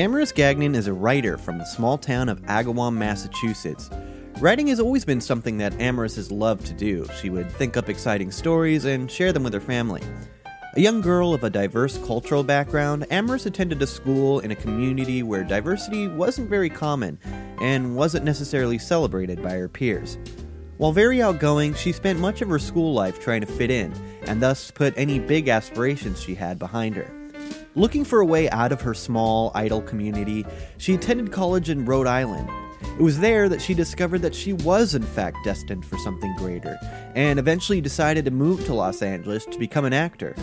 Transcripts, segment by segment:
Amaris Gagnon is a writer from the small town of Agawam, Massachusetts. Writing has always been something that Amaris has loved to do. She would think up exciting stories and share them with her family. A young girl of a diverse cultural background, Amaris attended a school in a community where diversity wasn't very common and wasn't necessarily celebrated by her peers. While very outgoing, she spent much of her school life trying to fit in, and thus put any big aspirations she had behind her. Looking for a way out of her small, idle community, she attended college in Rhode Island. It was there that she discovered that she was, in fact, destined for something greater, and eventually decided to move to Los Angeles to become an actor.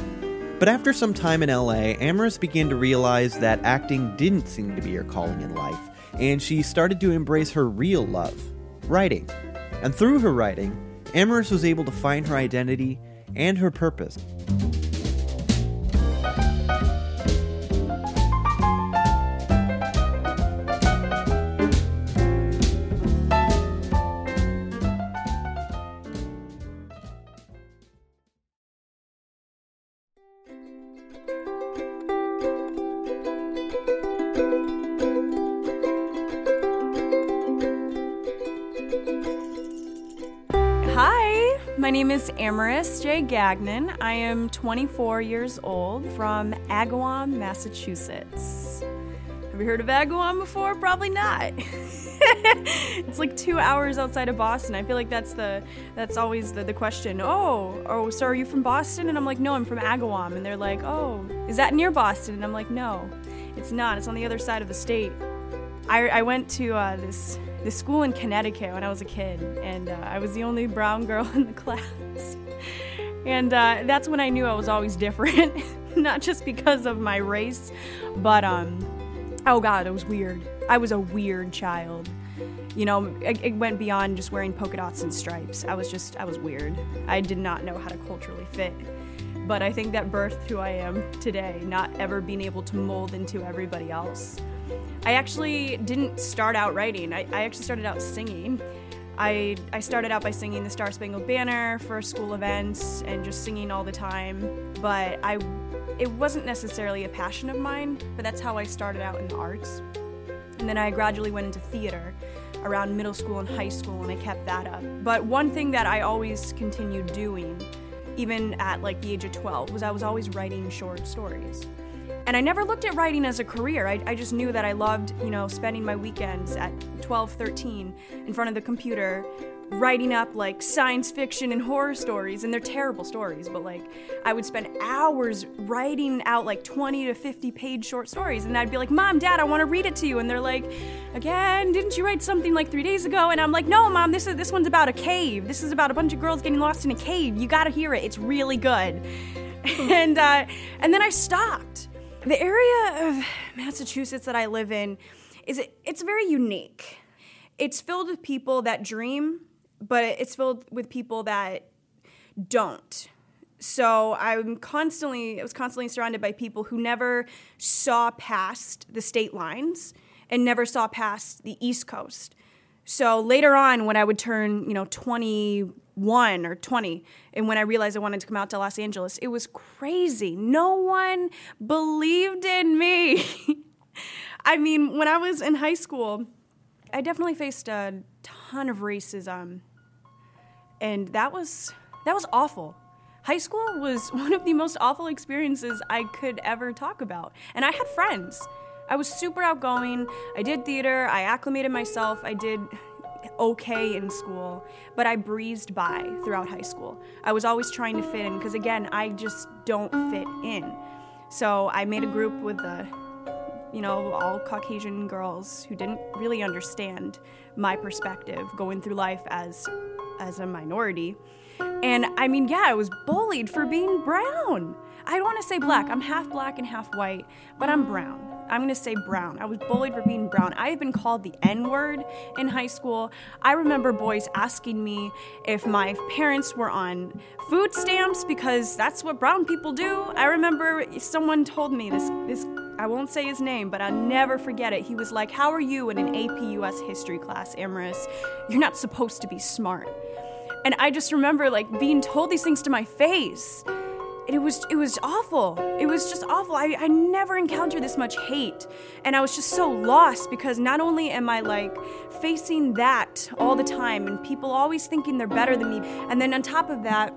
But after some time in LA, Amaris began to realize that acting didn't seem to be her calling in life, and she started to embrace her real love writing. And through her writing, Amaris was able to find her identity and her purpose. Amaris J. Gagnon. I am 24 years old from Agawam, Massachusetts. Have you heard of Agawam before? Probably not. it's like two hours outside of Boston. I feel like that's the that's always the, the question. Oh, oh, so are you from Boston? And I'm like, no, I'm from Agawam. And they're like, oh, is that near Boston? And I'm like, no, it's not. It's on the other side of the state. I, I went to uh, this this school in Connecticut when I was a kid, and uh, I was the only brown girl in the class. And uh, that's when I knew I was always different, not just because of my race, but um, oh god, it was weird. I was a weird child. You know, it, it went beyond just wearing polka dots and stripes. I was just, I was weird. I did not know how to culturally fit. But I think that birthed who I am today, not ever being able to mold into everybody else. I actually didn't start out writing. I, I actually started out singing. I, I started out by singing the Star Spangled Banner for school events and just singing all the time. But I, it wasn't necessarily a passion of mine, but that's how I started out in the arts. And then I gradually went into theater around middle school and high school, and I kept that up. But one thing that I always continued doing, even at like the age of 12, was I was always writing short stories. And I never looked at writing as a career. I, I just knew that I loved, you know, spending my weekends at 12, 13 in front of the computer writing up like science fiction and horror stories and they're terrible stories but like i would spend hours writing out like 20 to 50 page short stories and i'd be like mom dad i want to read it to you and they're like again didn't you write something like three days ago? And i'm like no mom this is this one's about a cave. This is about a bunch of girls getting lost in a cave. You gotta hear it. It's really good. And uh, and then i stopped the area of massachusetts that i live in is it's very unique it's filled with people that dream but it's filled with people that don't. So I'm constantly I was constantly surrounded by people who never saw past the state lines and never saw past the East Coast. So later on when I would turn, you know, 21 or 20 and when I realized I wanted to come out to Los Angeles, it was crazy. No one believed in me. I mean, when I was in high school, I definitely faced a ton of racism and that was that was awful high school was one of the most awful experiences i could ever talk about and i had friends i was super outgoing i did theater i acclimated myself i did okay in school but i breezed by throughout high school i was always trying to fit in because again i just don't fit in so i made a group with the you know, all Caucasian girls who didn't really understand my perspective going through life as as a minority. And I mean, yeah, I was bullied for being brown. I don't want to say black. I'm half black and half white, but I'm brown. I'm going to say brown. I was bullied for being brown. I have been called the N word in high school. I remember boys asking me if my parents were on food stamps because that's what brown people do. I remember someone told me this this I won't say his name, but I'll never forget it. He was like, "How are you in an AP US history class, Amaris? You're not supposed to be smart." And I just remember like being told these things to my face. It was it was awful. It was just awful. I, I never encountered this much hate. And I was just so lost because not only am I like facing that all the time and people always thinking they're better than me, and then on top of that,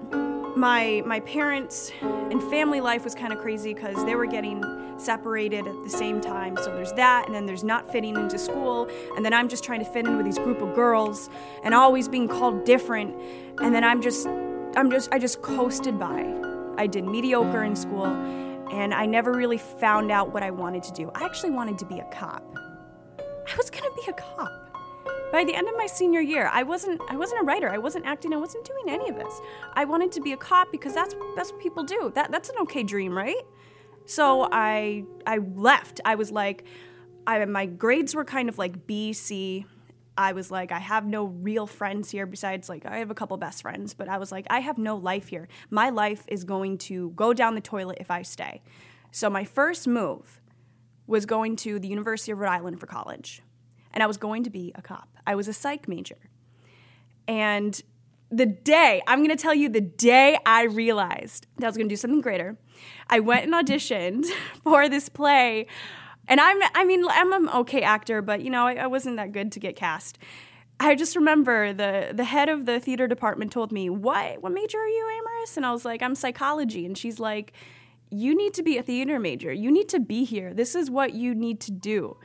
my my parents and family life was kind of crazy because they were getting separated at the same time. So there's that, and then there's not fitting into school, and then I'm just trying to fit in with these group of girls and always being called different, and then I'm just I'm just I just coasted by. I did mediocre in school, and I never really found out what I wanted to do. I actually wanted to be a cop. I was gonna be a cop. By the end of my senior year, I wasn't I wasn't a writer. I wasn't acting. I wasn't doing any of this. I wanted to be a cop because that's that's what people do. That that's an okay dream, right? So I I left. I was like, I, my grades were kind of like B C. I was like, I have no real friends here besides like I have a couple best friends, but I was like, I have no life here. My life is going to go down the toilet if I stay. So my first move was going to the University of Rhode Island for college. And I was going to be a cop. I was a psych major. And the day, I'm gonna tell you the day I realized that I was gonna do something greater, I went and auditioned for this play. And I'm, I mean, I'm an okay actor, but you know, I, I wasn't that good to get cast. I just remember the the head of the theater department told me, "What what major are you, Amaris?" And I was like, "I'm psychology." And she's like, "You need to be a theater major. You need to be here. This is what you need to do."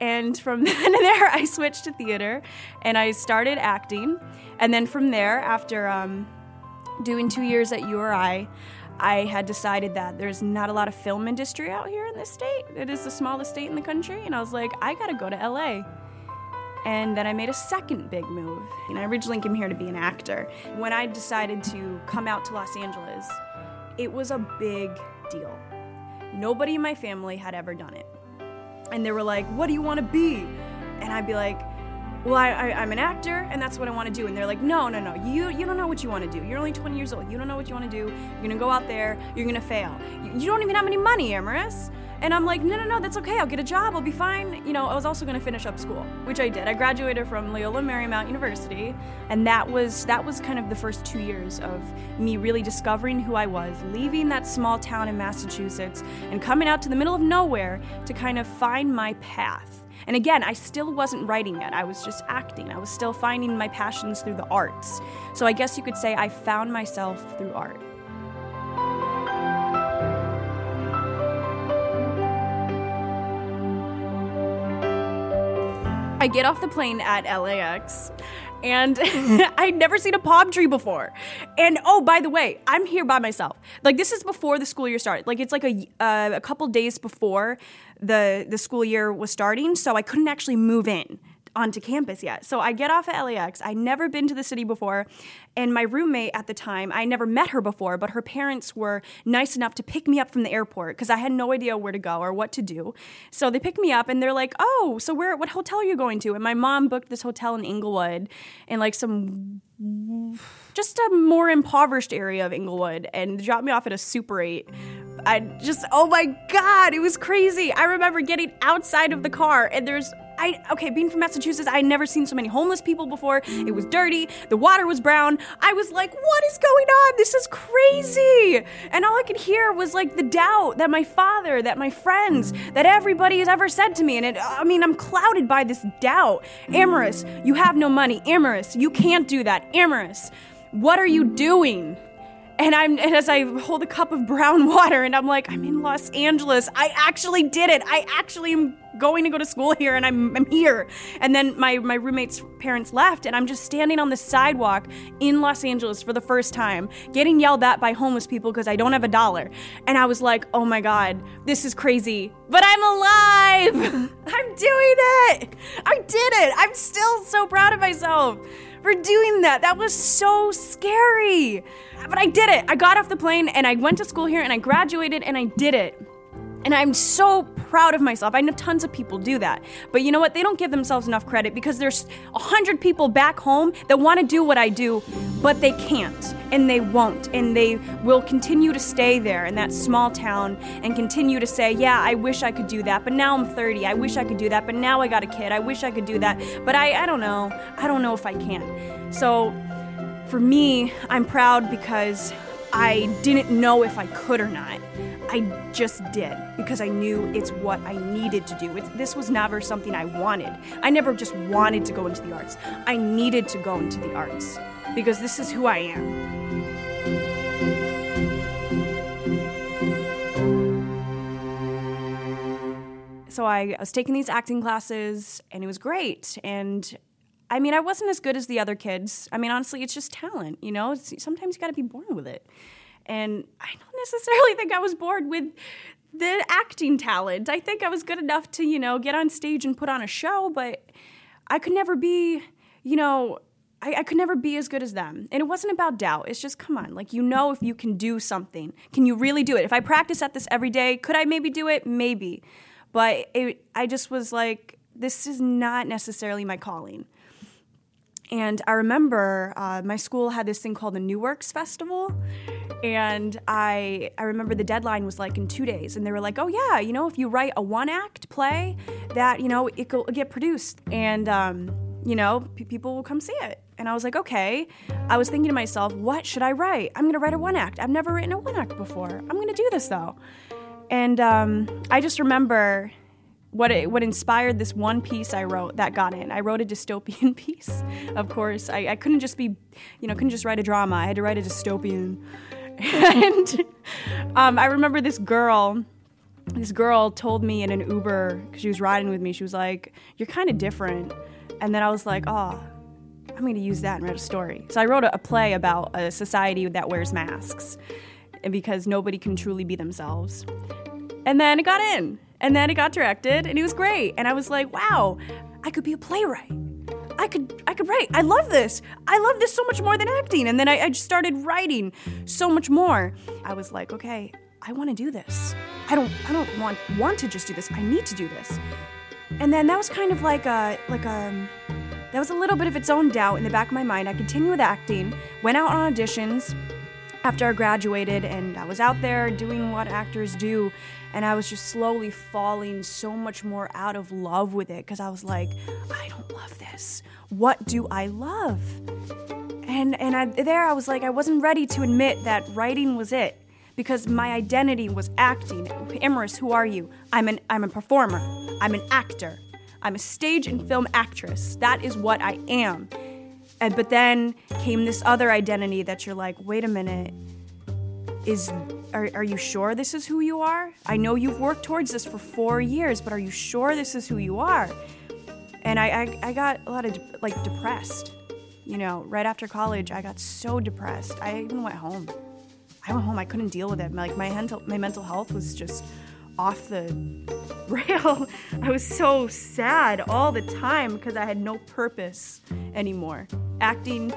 And from then and there, I switched to theater and I started acting. And then from there, after um, doing two years at URI, I had decided that there's not a lot of film industry out here in this state. It is the smallest state in the country. And I was like, I gotta go to LA. And then I made a second big move. And I originally came here to be an actor. When I decided to come out to Los Angeles, it was a big deal. Nobody in my family had ever done it and they were like, "What do you want to be?" And I'd be like, "Well, I, I, am an actor, and that's what I want to do." And they're like, "No, no, no, you you don't know what you want to do. You're only 20 years old. You don't know what you want to do. You're gonna go out there. You're gonna fail. You, you don't even have any money, Amaris." And I'm like, no, no, no, that's okay. I'll get a job. I'll be fine. You know, I was also going to finish up school, which I did. I graduated from Loyola Marymount University, and that was that was kind of the first two years of me really discovering who I was, leaving that small town in Massachusetts, and coming out to the middle of nowhere to kind of find my path. And again, I still wasn't writing yet. I was just acting. I was still finding my passions through the arts. So I guess you could say I found myself through art. I get off the plane at LAX and I'd never seen a palm tree before. And oh, by the way, I'm here by myself. Like this is before the school year started. Like it's like a uh, a couple days before the the school year was starting, so I couldn't actually move in onto campus yet. So I get off at LAX. I'd never been to the city before. And my roommate at the time, I never met her before, but her parents were nice enough to pick me up from the airport because I had no idea where to go or what to do. So they picked me up and they're like, "Oh, so where what hotel are you going to?" And my mom booked this hotel in Inglewood in like some just a more impoverished area of Inglewood and dropped me off at a Super 8 I just, oh my God, it was crazy. I remember getting outside of the car and there's I okay, being from Massachusetts, I had never seen so many homeless people before. It was dirty, the water was brown. I was like, what is going on? This is crazy. And all I could hear was like the doubt that my father, that my friends, that everybody has ever said to me. And it, I mean, I'm clouded by this doubt. Amaris, you have no money. Amaris, you can't do that. Amaris, what are you doing? And I'm and as I hold a cup of brown water and I'm like, I'm in Los Angeles. I actually did it. I actually am going to go to school here and I'm, I'm here. And then my, my roommate's parents left and I'm just standing on the sidewalk in Los Angeles for the first time, getting yelled at by homeless people because I don't have a dollar. And I was like, oh my God, this is crazy. But I'm alive! I'm doing it! I did it! I'm still so proud of myself for doing that. That was so scary. But I did it. I got off the plane and I went to school here and I graduated and I did it. And I'm so proud of myself. I know tons of people do that. But you know what? They don't give themselves enough credit because there's a hundred people back home that want to do what I do, but they can't and they won't. And they will continue to stay there in that small town and continue to say, Yeah, I wish I could do that, but now I'm 30. I wish I could do that, but now I got a kid. I wish I could do that, but I, I don't know. I don't know if I can. So for me, I'm proud because I didn't know if I could or not. I just did because I knew it's what I needed to do. It's, this was never something I wanted. I never just wanted to go into the arts. I needed to go into the arts because this is who I am. So I, was taking these acting classes and it was great. And I mean, I wasn't as good as the other kids. I mean, honestly, it's just talent, you know? It's, sometimes you got to be born with it. And I don't necessarily think I was bored with the acting talent. I think I was good enough to, you know, get on stage and put on a show, but I could never be, you know, I, I, could never be as good as them. And it wasn't about doubt. It's just, come on, like, you know, if you can do something, can you really do it? If I practice at this every day, could I maybe do it? Maybe. But it, I just was like, this is not necessarily my calling. And I remember uh, my school had this thing called the New Works Festival. And I, I remember the deadline was like in two days. And they were like, oh, yeah, you know, if you write a one act play, that, you know, it will get produced. And, um, you know, p- people will come see it. And I was like, okay. I was thinking to myself, what should I write? I'm to write a one act. I've never written a one act before. I'm to do this though. And um, I just remember what it, what inspired this one piece I wrote that got in. I wrote a dystopian piece, of course. I, I couldn't just be, you know, couldn't just write a drama. I had to write a dystopian. And um, I remember this girl. This girl told me in an Uber because she was riding with me. She was like, "You're kind of different," and then I was like, "Oh, I'm going to use that and write a story." So I wrote a, a play about a society that wears masks, and because nobody can truly be themselves. And then it got in. And then it got directed and it was great. And I was like, wow, I could be a playwright. I could I could write. I love this. I love this so much more than acting. And then I, I just started writing so much more. I was like, okay, I want to do this. I don't I don't want want to just do this. I need to do this. And then that was kind of like a like a that was a little bit of its own doubt in the back of my mind. I continued with acting, went out on auditions after I graduated, and I was out there doing what actors do and I was just slowly falling so much more out of love with it because I was like, I don't love this. What do I love? And and I, there I was like, I wasn't ready to admit that writing was it because my identity was acting. Amaris, who are you? I'm an I'm a performer. I'm an actor. I'm a stage and film actress. That is what I am. And but then came this other identity that you're like, wait a minute is are, are you sure this is who you are? I know you've worked towards this for four years, but are you sure this is who you are? And I, I, I got a lot of de- like depressed. You know, right after college, I got so depressed. I even went home. I went home. I couldn't deal with it. Like my mental, my mental health was just off the rail. I was so sad all the time because I had no purpose anymore. Acting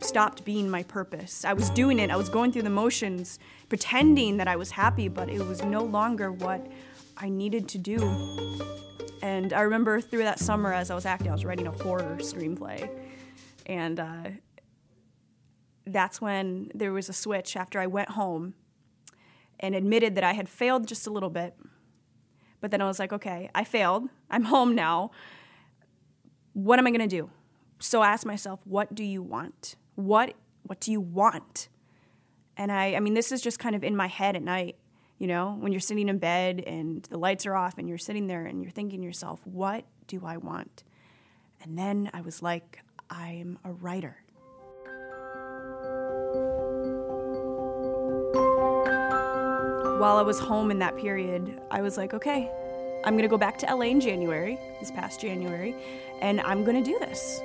stopped being my purpose. I was doing it, I was going through the motions, pretending that I was happy, but it was no longer what I needed to do. And I remember through that summer as I was acting, I was writing a horror screenplay. And uh, that's when there was a switch after I went home and admitted that I had failed just a little bit. But then I was like, okay, I failed. I'm home now. What am I going to do? So I asked myself, what do you want? what what do you want? And I I mean this is just kind of in my head at night, you know, when you're sitting in bed and the lights are off and you're sitting there and you're thinking to yourself, what do I want? And then I was like, I'm a writer. While I was home in that period, I was like, okay, I'm gonna go back to LA in January, this past January, and I'm gonna do this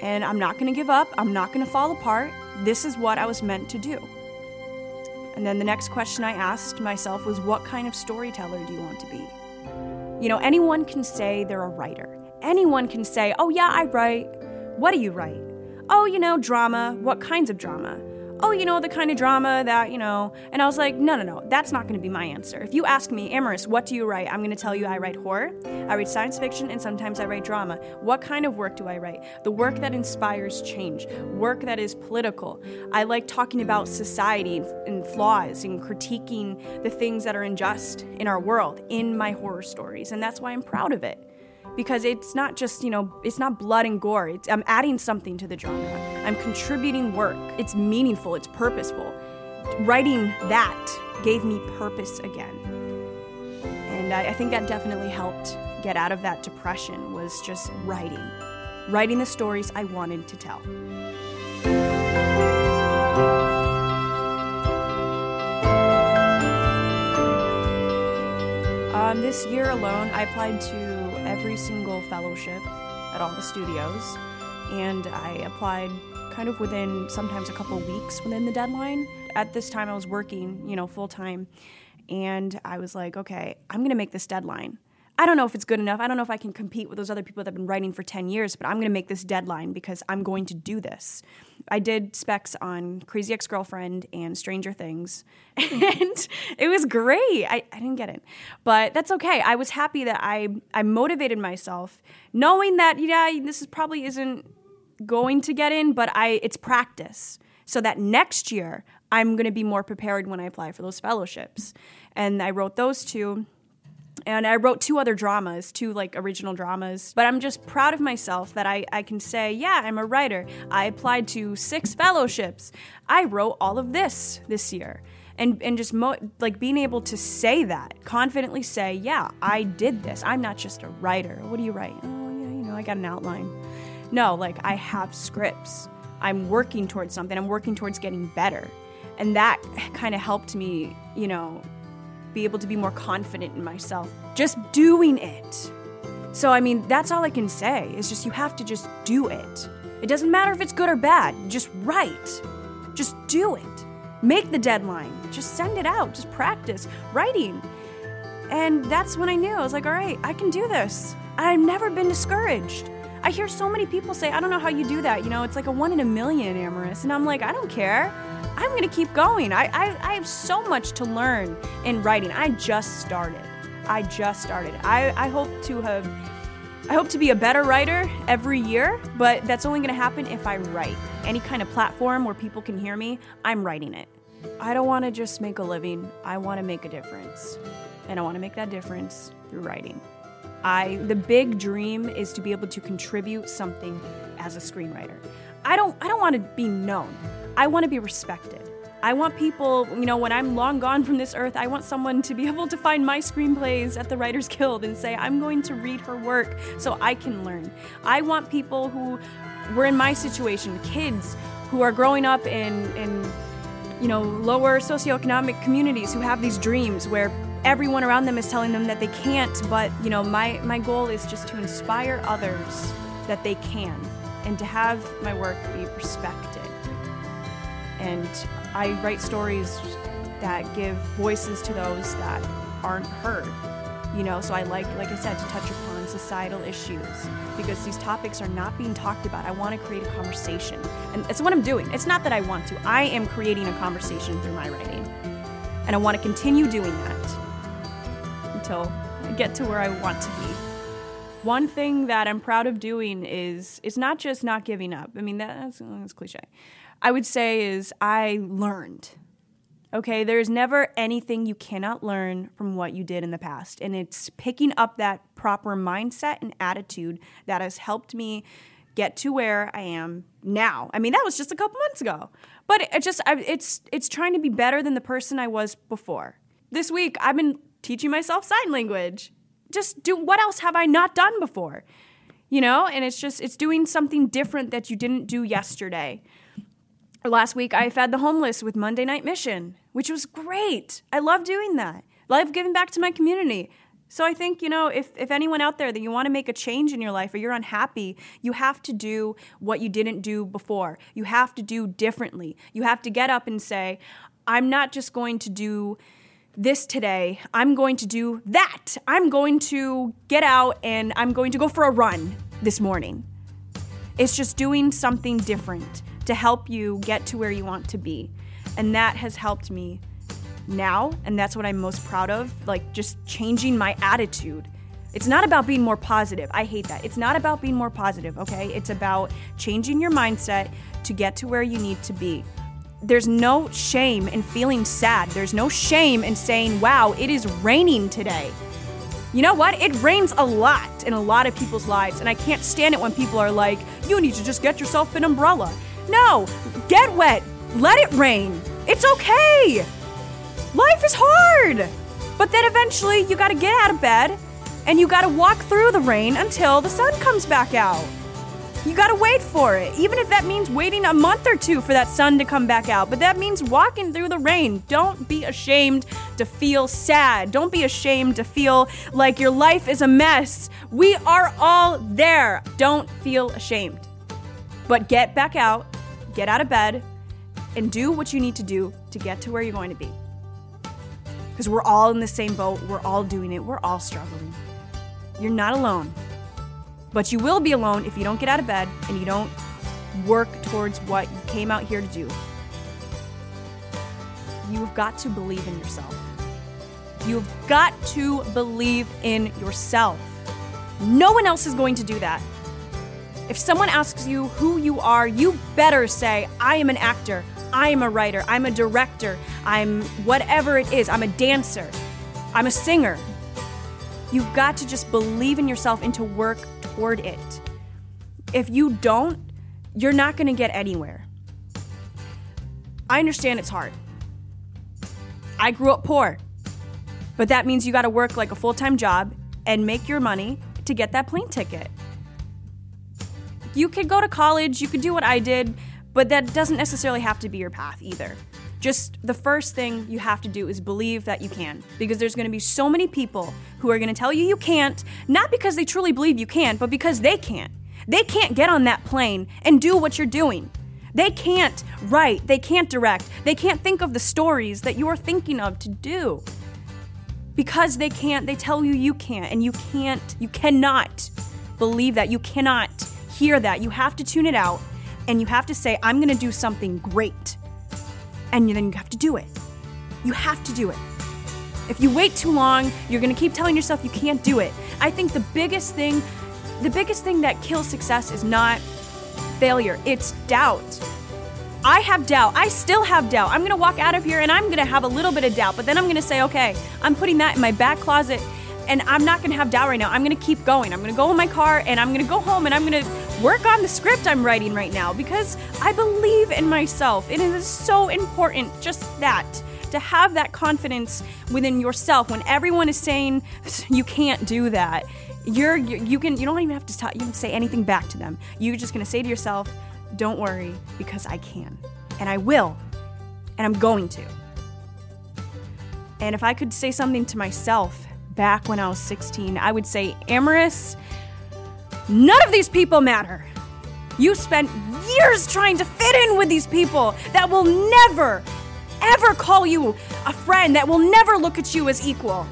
and I'm not going to give up. I'm not going to fall apart. This is what I was meant to do. And then the next question I asked myself was, What kind of storyteller do you want to be? You know, anyone can say they're a writer. Anyone can say, Oh, yeah, I write. What do you write? Oh, you know, drama. What kinds of drama? Oh, you know, the kind of drama that, you know. And I was like, no, no, no, that's not going to be my answer. If you ask me, Amaris, what do you write? I'm going to tell you I write horror, I write science fiction, and sometimes I write drama. What kind of work do I write? The work that inspires change, work that is political. I like talking about society and, flaws and critiquing the things that are unjust in our world in my horror stories. And that's why I'm proud of it because it's not just, you know, it's not blood and gore. It's, I'm adding something to the genre. I'm contributing work. It's meaningful, it's purposeful. Writing that gave me purpose again. And I, I think that definitely helped get out of that depression was just writing. Writing the stories I wanted to tell. Um, this year alone, I applied to every single fellowship at all the studios, and I applied kind of within sometimes a couple weeks within the deadline. At this time, I was working, you know, full time, and I was like, okay, I'm gonna make this deadline. I don't know if it's good enough. I don't know if I can compete with those other people that have been writing for 10 years, but I'm going to make this deadline because I'm going to do this. I did specs on Crazy Ex Girlfriend and Stranger Things, and it was great. I, I didn't get it, but that's okay. I was happy that I, I motivated myself knowing that, yeah, this is probably isn't going to get in, but I it's practice. So that next year, I'm going to be more prepared when I apply for those fellowships. And I wrote those two and I wrote two other dramas, two like original dramas. But I'm just proud of myself that I, I can say, yeah, I'm a writer. I applied to six fellowships. I wrote all of this this year. And, and just mo- like being able to say that, confidently say, yeah, I did this. I'm not just a writer. What do you write? Oh, yeah, you know, I got an outline. No, like I have scripts. I'm working towards something. I'm working towards getting better. And that kind of helped me, you know, be able to be more confident in myself. Just doing it. So, I mean, that's all I can say is just you have to just do it. It doesn't matter if it's good or bad, just write. Just do it. Make the deadline. Just send it out. Just practice writing. And that's when I knew I was like, all right, I can do this. I've never been discouraged. I hear so many people say, I don't know how you do that. You know, it's like a one in a million, Amaris. And I'm like, I don't care. I'm going to keep going. I, I, I have so much to learn in writing. I just started. I just started. I, I hope to have. I hope to be a better writer every year, but that's only going to happen if I write. Any kind of platform where people can hear me, I'm writing it. I don't want to just make a living. I want to make a difference. And I want to make that difference through writing. I the big dream is to be able to contribute something as a screenwriter. I don't I don't want to be known. I want to be respected. I want people, you know, when I'm long gone from this earth, I want someone to be able to find my screenplays at the Writers Guild and say, I'm going to read her work so I can learn. I want people who were in my situation, kids who are growing up in, in you know, lower socioeconomic communities who have these dreams where everyone around them is telling them that they can't, but, you know, my, my goal is just to inspire others that they can and to have my work be respected and I write stories that give voices to those that aren't heard. You know, so I like, like I said, to touch upon societal issues because these topics are not being talked about. I want to create a conversation, and that's what I'm doing. It's not that I want to; I am creating a conversation through my writing, and I want to continue doing that until I get to where I want to be. One thing that I'm proud of doing is it's not just not giving up. I mean, that's, that's cliche. I would say is I learned. Okay, there's never anything you cannot learn from what you did in the past. And it's picking up that proper mindset and attitude that has helped me get to where I am now. I mean, that was just a couple months ago. But it just it's it's trying to be better than the person I was before. This week I've been teaching myself sign language. Just do what else have I not done before? You know, and it's just it's doing something different that you didn't do yesterday. Last week, I fed the homeless with Monday Night Mission, which was great. I love doing that. Love giving back to my community. So I think, you know, if, if anyone out there that you want to make a change in your life or you're unhappy, you have to do what you didn't do before. You have to do differently. You have to get up and say, I'm not just going to do this today. I'm going to do that. I'm going to get out and I'm going to go for a run this morning. It's just doing something different to help you get to where you want to be. And that has helped me now. And that's what I'm most proud of like just changing my attitude. It's not about being more positive. I hate that. It's not about being more positive, okay? It's about changing your mindset to get to where you need to be. There's no shame in feeling sad. There's no shame in saying, wow, it is raining today. You know what? It rains a lot in a lot of people's lives, and I can't stand it when people are like, you need to just get yourself an umbrella. No, get wet, let it rain. It's okay. Life is hard. But then eventually you gotta get out of bed and you gotta walk through the rain until the sun comes back out. You gotta wait for it, even if that means waiting a month or two for that sun to come back out. But that means walking through the rain. Don't be ashamed to feel sad. Don't be ashamed to feel like your life is a mess. We are all there. Don't feel ashamed. But get back out, get out of bed, and do what you need to do to get to where you're going to be. Because we're all in the same boat, we're all doing it, we're all struggling. You're not alone. But you will be alone if you don't get out of bed and you don't work towards what you came out here to do. You've got to believe in yourself. You've got to believe in yourself. No one else is going to do that. If someone asks you who you are, you better say, I am an actor, I am a writer, I'm a director, I'm whatever it is, I'm a dancer, I'm a singer. You've got to just believe in yourself and to work toward it. If you don't, you're not going to get anywhere. I understand it's hard. I grew up poor, but that means you got to work like a full time job and make your money to get that plane ticket. You could go to college, you could do what I did, but that doesn't necessarily have to be your path either. Just the first thing you have to do is believe that you can, because there's going to be so many people who are going to tell you you can't, not because they truly believe you can, but because they can't. They can't get on that plane and do what you're doing. They can't write, they can't direct, they can't think of the stories that you're thinking of to do. Because they can't, they tell you you can't, and you can't, you cannot believe that. You cannot hear that. You have to tune it out and you have to say, I'm gonna do something great. And then you have to do it. You have to do it. If you wait too long, you're gonna keep telling yourself you can't do it. I think the biggest thing, the biggest thing that kills success is not failure, it's doubt. I have doubt. I still have doubt. I'm gonna walk out of here and I'm gonna have a little bit of doubt, but then I'm gonna say, okay, I'm putting that in my back closet and I'm not gonna have doubt right now. I'm gonna keep going. I'm gonna go in my car and I'm gonna go home and I'm gonna work on the script I'm writing right now because I believe in myself. And it is so important, just that, to have that confidence within yourself when everyone is saying you can't do that. You're, you you can you don't even have to talk, you can say anything back to them. You're just gonna say to yourself, "Don't worry, because I can, and I will, and I'm going to." And if I could say something to myself back when I was 16, I would say, Amaris, none of these people matter. You spent years trying to fit in with these people that will never, ever call you a friend, that will never look at you as equal.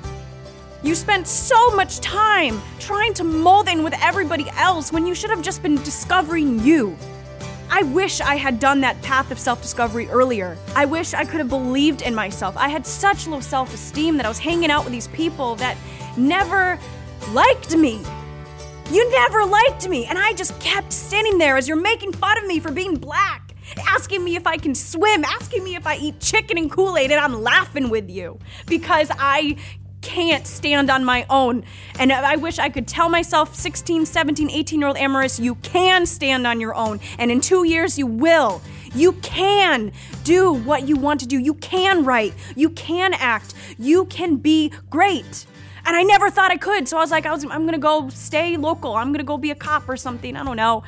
You spent so much time trying to mold in with everybody else when you should have just been discovering you. I wish I had done that path of self discovery earlier. I wish I could have believed in myself. I had such low self esteem that I was hanging out with these people that never liked me. You never liked me, and I just kept standing there as you're making fun of me for being black, asking me if I can swim, asking me if I eat chicken and Kool Aid, and I'm laughing with you because I can't stand on my own. And I wish I could tell myself, 16, 17, 18 year old Amaris, you can stand on your own. And in two years, you will. You can do what you want to do. You can write. You can act. You can be great. And I never thought I could. So I was like, I was, I'm gonna go stay local. I'm gonna go be a cop or something. I don't know.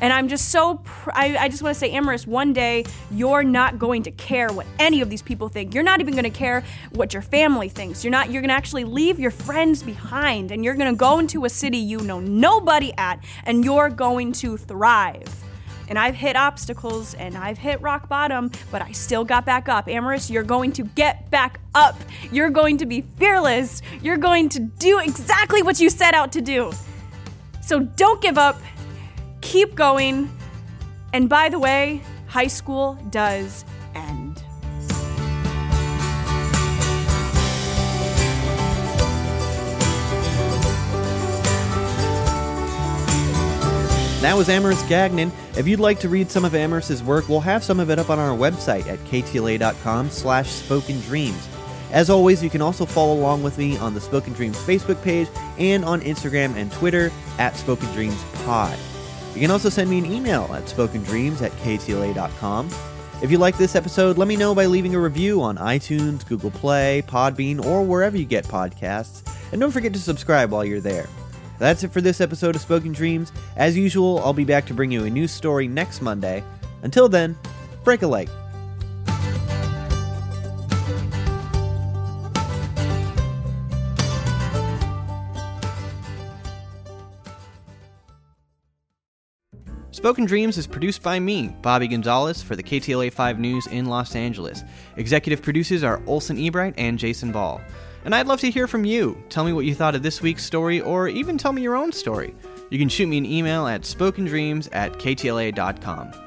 And I'm just so, pr- I, I just want to say, Amaris, one day you're not going to care what any of these people think. You're not even going to care what your family thinks. You're not, you're going to actually leave your friends behind and you're going to go into a city you know nobody at and you're going to thrive. And I've hit obstacles and I've hit rock bottom, but I still got back up. Amaris, you're going to get back up. You're going to be fearless. You're going to do exactly what you set out to do. So don't give up keep going. And by the way, high school does That was Amaris Gagnon. If you'd like to read some of Amaris's work, we'll have some of it up on our website at ktla.com slash spoken dreams. As always, you can also follow along with me on the Spoken Dreams Facebook page and on Instagram and Twitter at Spoken Dreams Pod. You can also send me an email at spokendreams at ktla.com. If you like this episode, let me know by leaving a review on iTunes, Google Play, Podbean, or wherever you get podcasts. And don't forget to subscribe while you're there. That's it for this episode of Spoken Dreams. As usual, I'll be back to bring you a new story next Monday. Until then, break a leg. Spoken Dreams is produced by me, Bobby Gonzalez, for the KTLA 5 News in Los Angeles. Executive producers are Olsen Ebright and Jason Ball. And I'd love to hear from you. Tell me what you thought of this week's story, or even tell me your own story. You can shoot me an email at spokendreams at ktla.com.